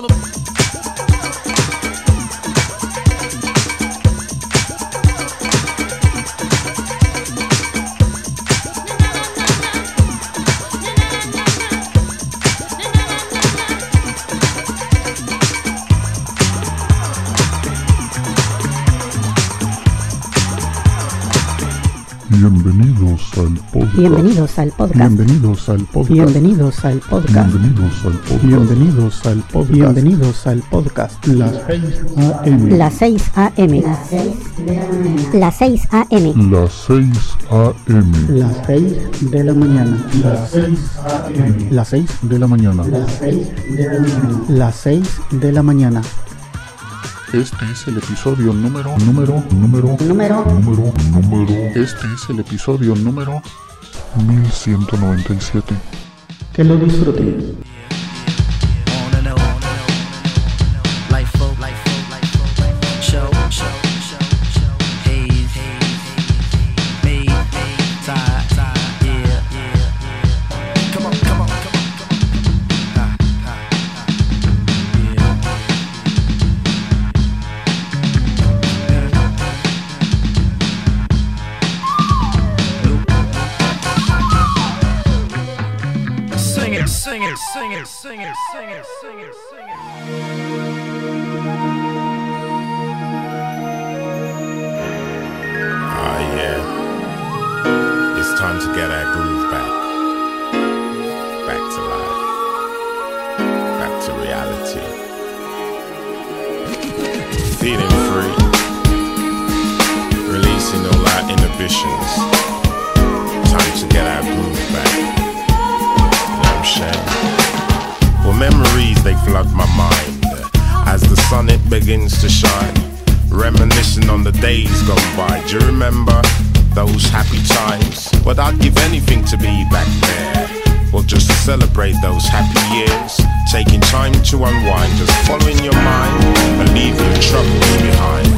blá, blá, blá. Bienvenidos al podcast. Bienvenidos al podcast. Bienvenidos al podcast. Bienvenidos al podcast. Bienvenidos al podcast. Bienvenidos al podcast. Las 6 a.m. Las 6 a.m. Las 6 a.m. Las 6 a.m. Las 6 de la mañana. Las 6 a.m. Las 6 de la mañana. Las 6 de la mañana. Este es el episodio número, número, número, Número número, número. Este es el episodio número 1197. que lo disfruten. To get our groove back. Back to life. Back to reality. Feeling free. Releasing all our inhibitions. Time to get our groove back. You know I'm saying? Well, memories, they flood my mind as the sun it begins to shine. Reminiscing on the days gone by. Do you remember those happy times? But I'd give anything to be back there. Well, just to celebrate those happy years. Taking time to unwind, just following your mind and leave your troubles behind.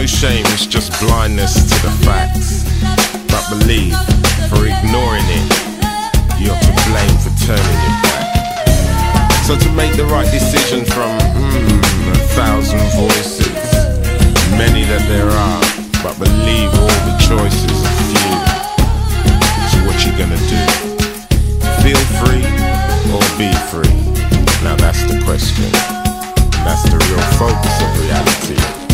No shame, it's just blindness to the facts. But believe, for ignoring it, you're to blame for turning your back. So to make the right decision from mm, a thousand voices, many that there are, but believe all the choices are few. So what you gonna do? Feel free or be free? Now that's the question. That's the real focus of reality.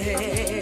Wouldn't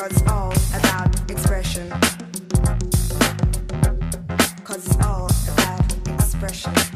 Cause it's all about expression. Cause it's all about expression.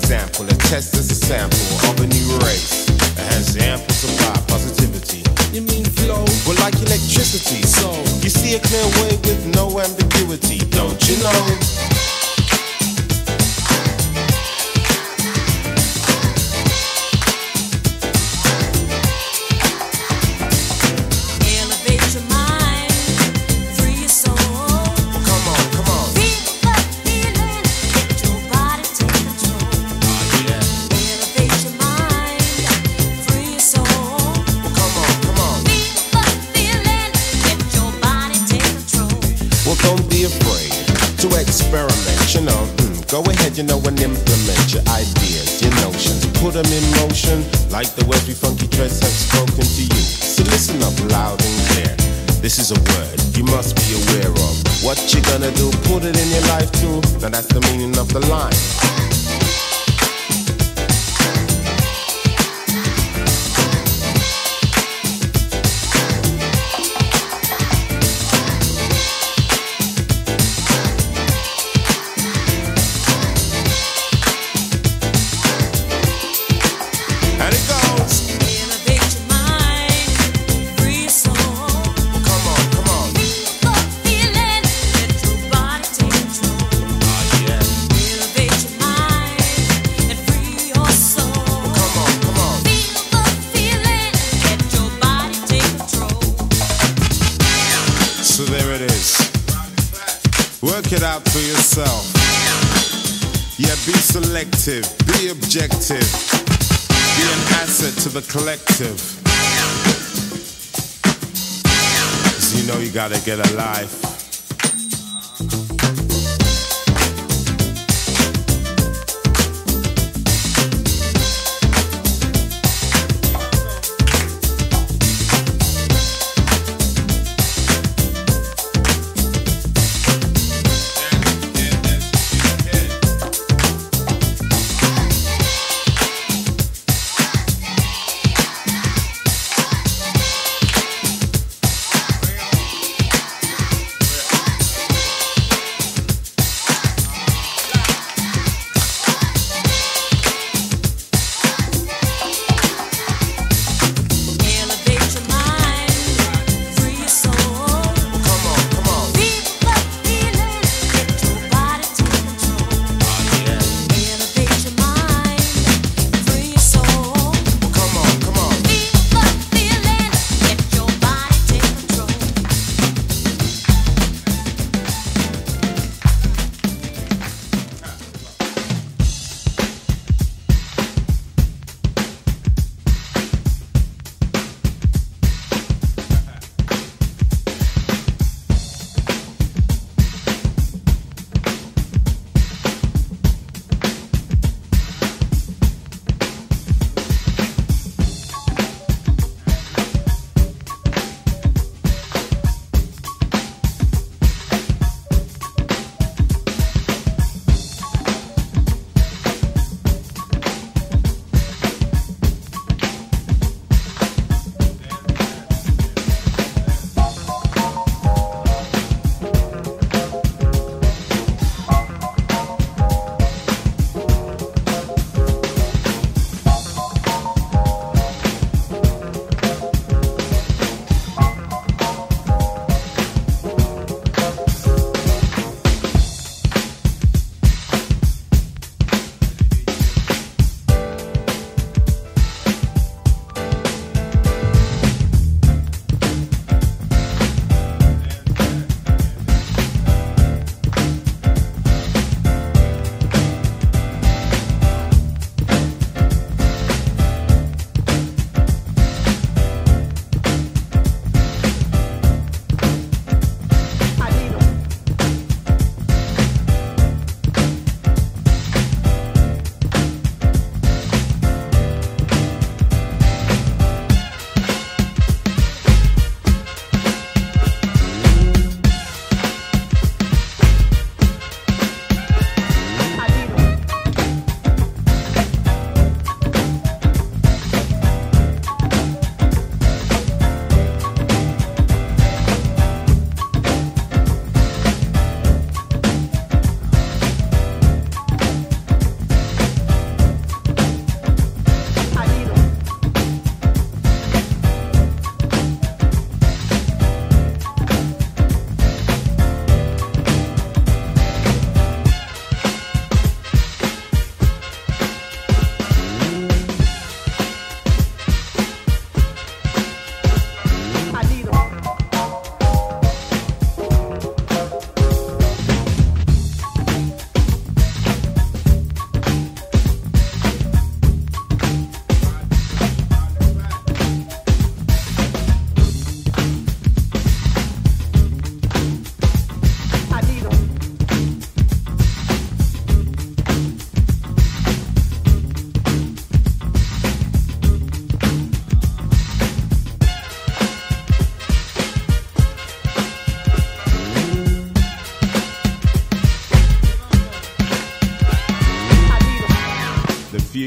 example, a test is a sample of a new race that has ample supply positivity. You mean flow? Well, like electricity. So you see a clear way with no ambiguity, don't you know? put them in motion like the words we funky dreads have spoken to you. So listen up loud and clear. This is a word you must be aware of. What you gonna do? Put it in your life too. Now that's the meaning of the line. there it is. Work it out for yourself. Yeah, be selective, be objective, be an asset to the collective. Cause you know you gotta get a life.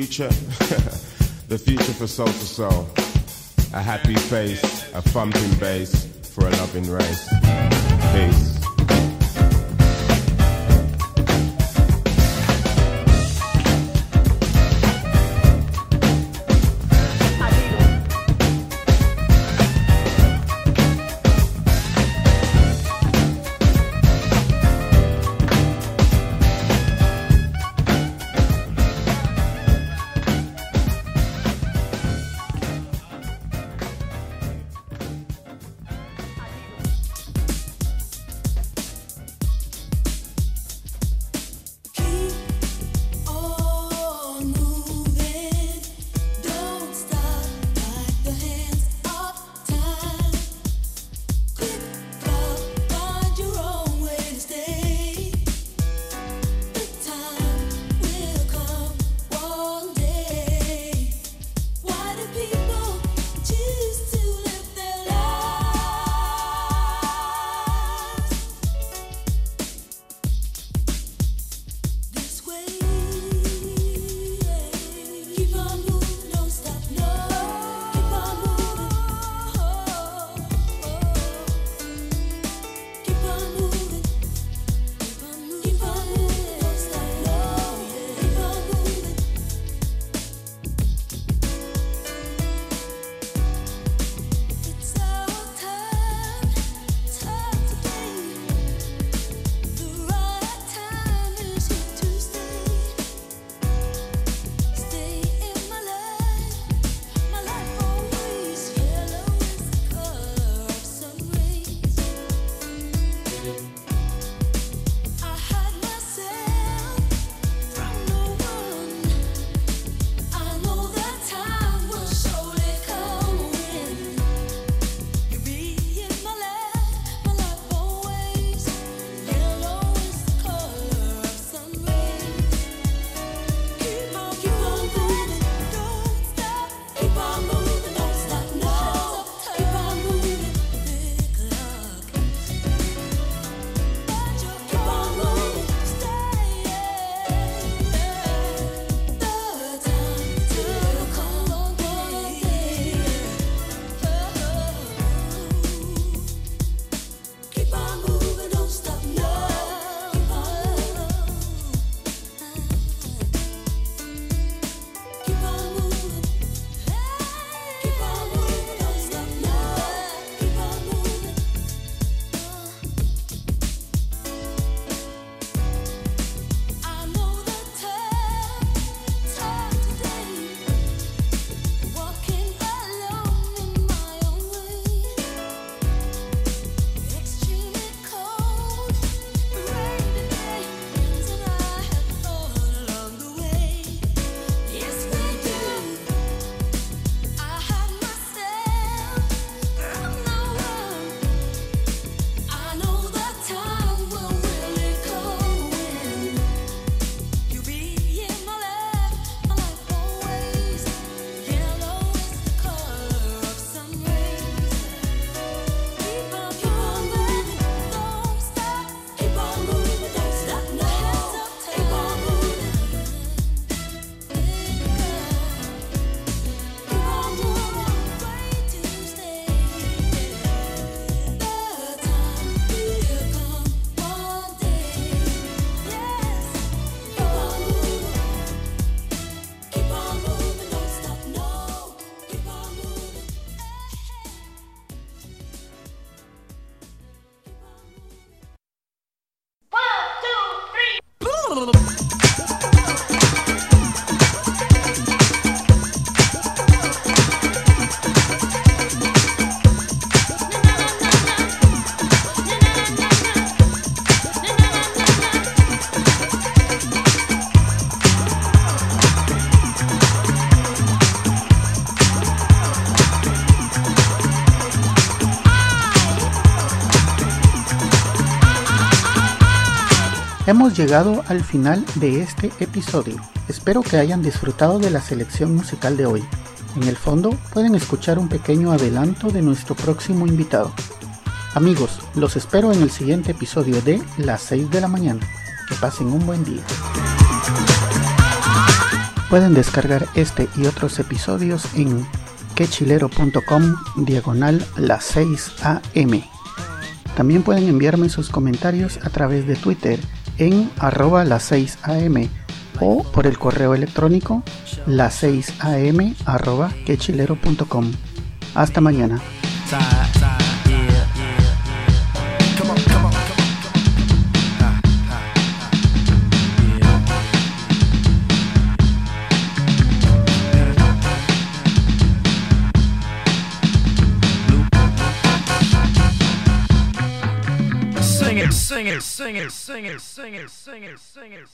future, the future for soul to soul. A happy face, a thumping bass for a loving race. Peace. Hemos llegado al final de este episodio. Espero que hayan disfrutado de la selección musical de hoy. En el fondo pueden escuchar un pequeño adelanto de nuestro próximo invitado. Amigos, los espero en el siguiente episodio de Las 6 de la mañana. Que pasen un buen día. Pueden descargar este y otros episodios en quechilero.com diagonal las 6 am. También pueden enviarme sus comentarios a través de Twitter en arroba las 6 am o por el correo electrónico las 6 am arroba quechilero.com. Hasta mañana. Sing it, sing it, sing it, sing it, sing it,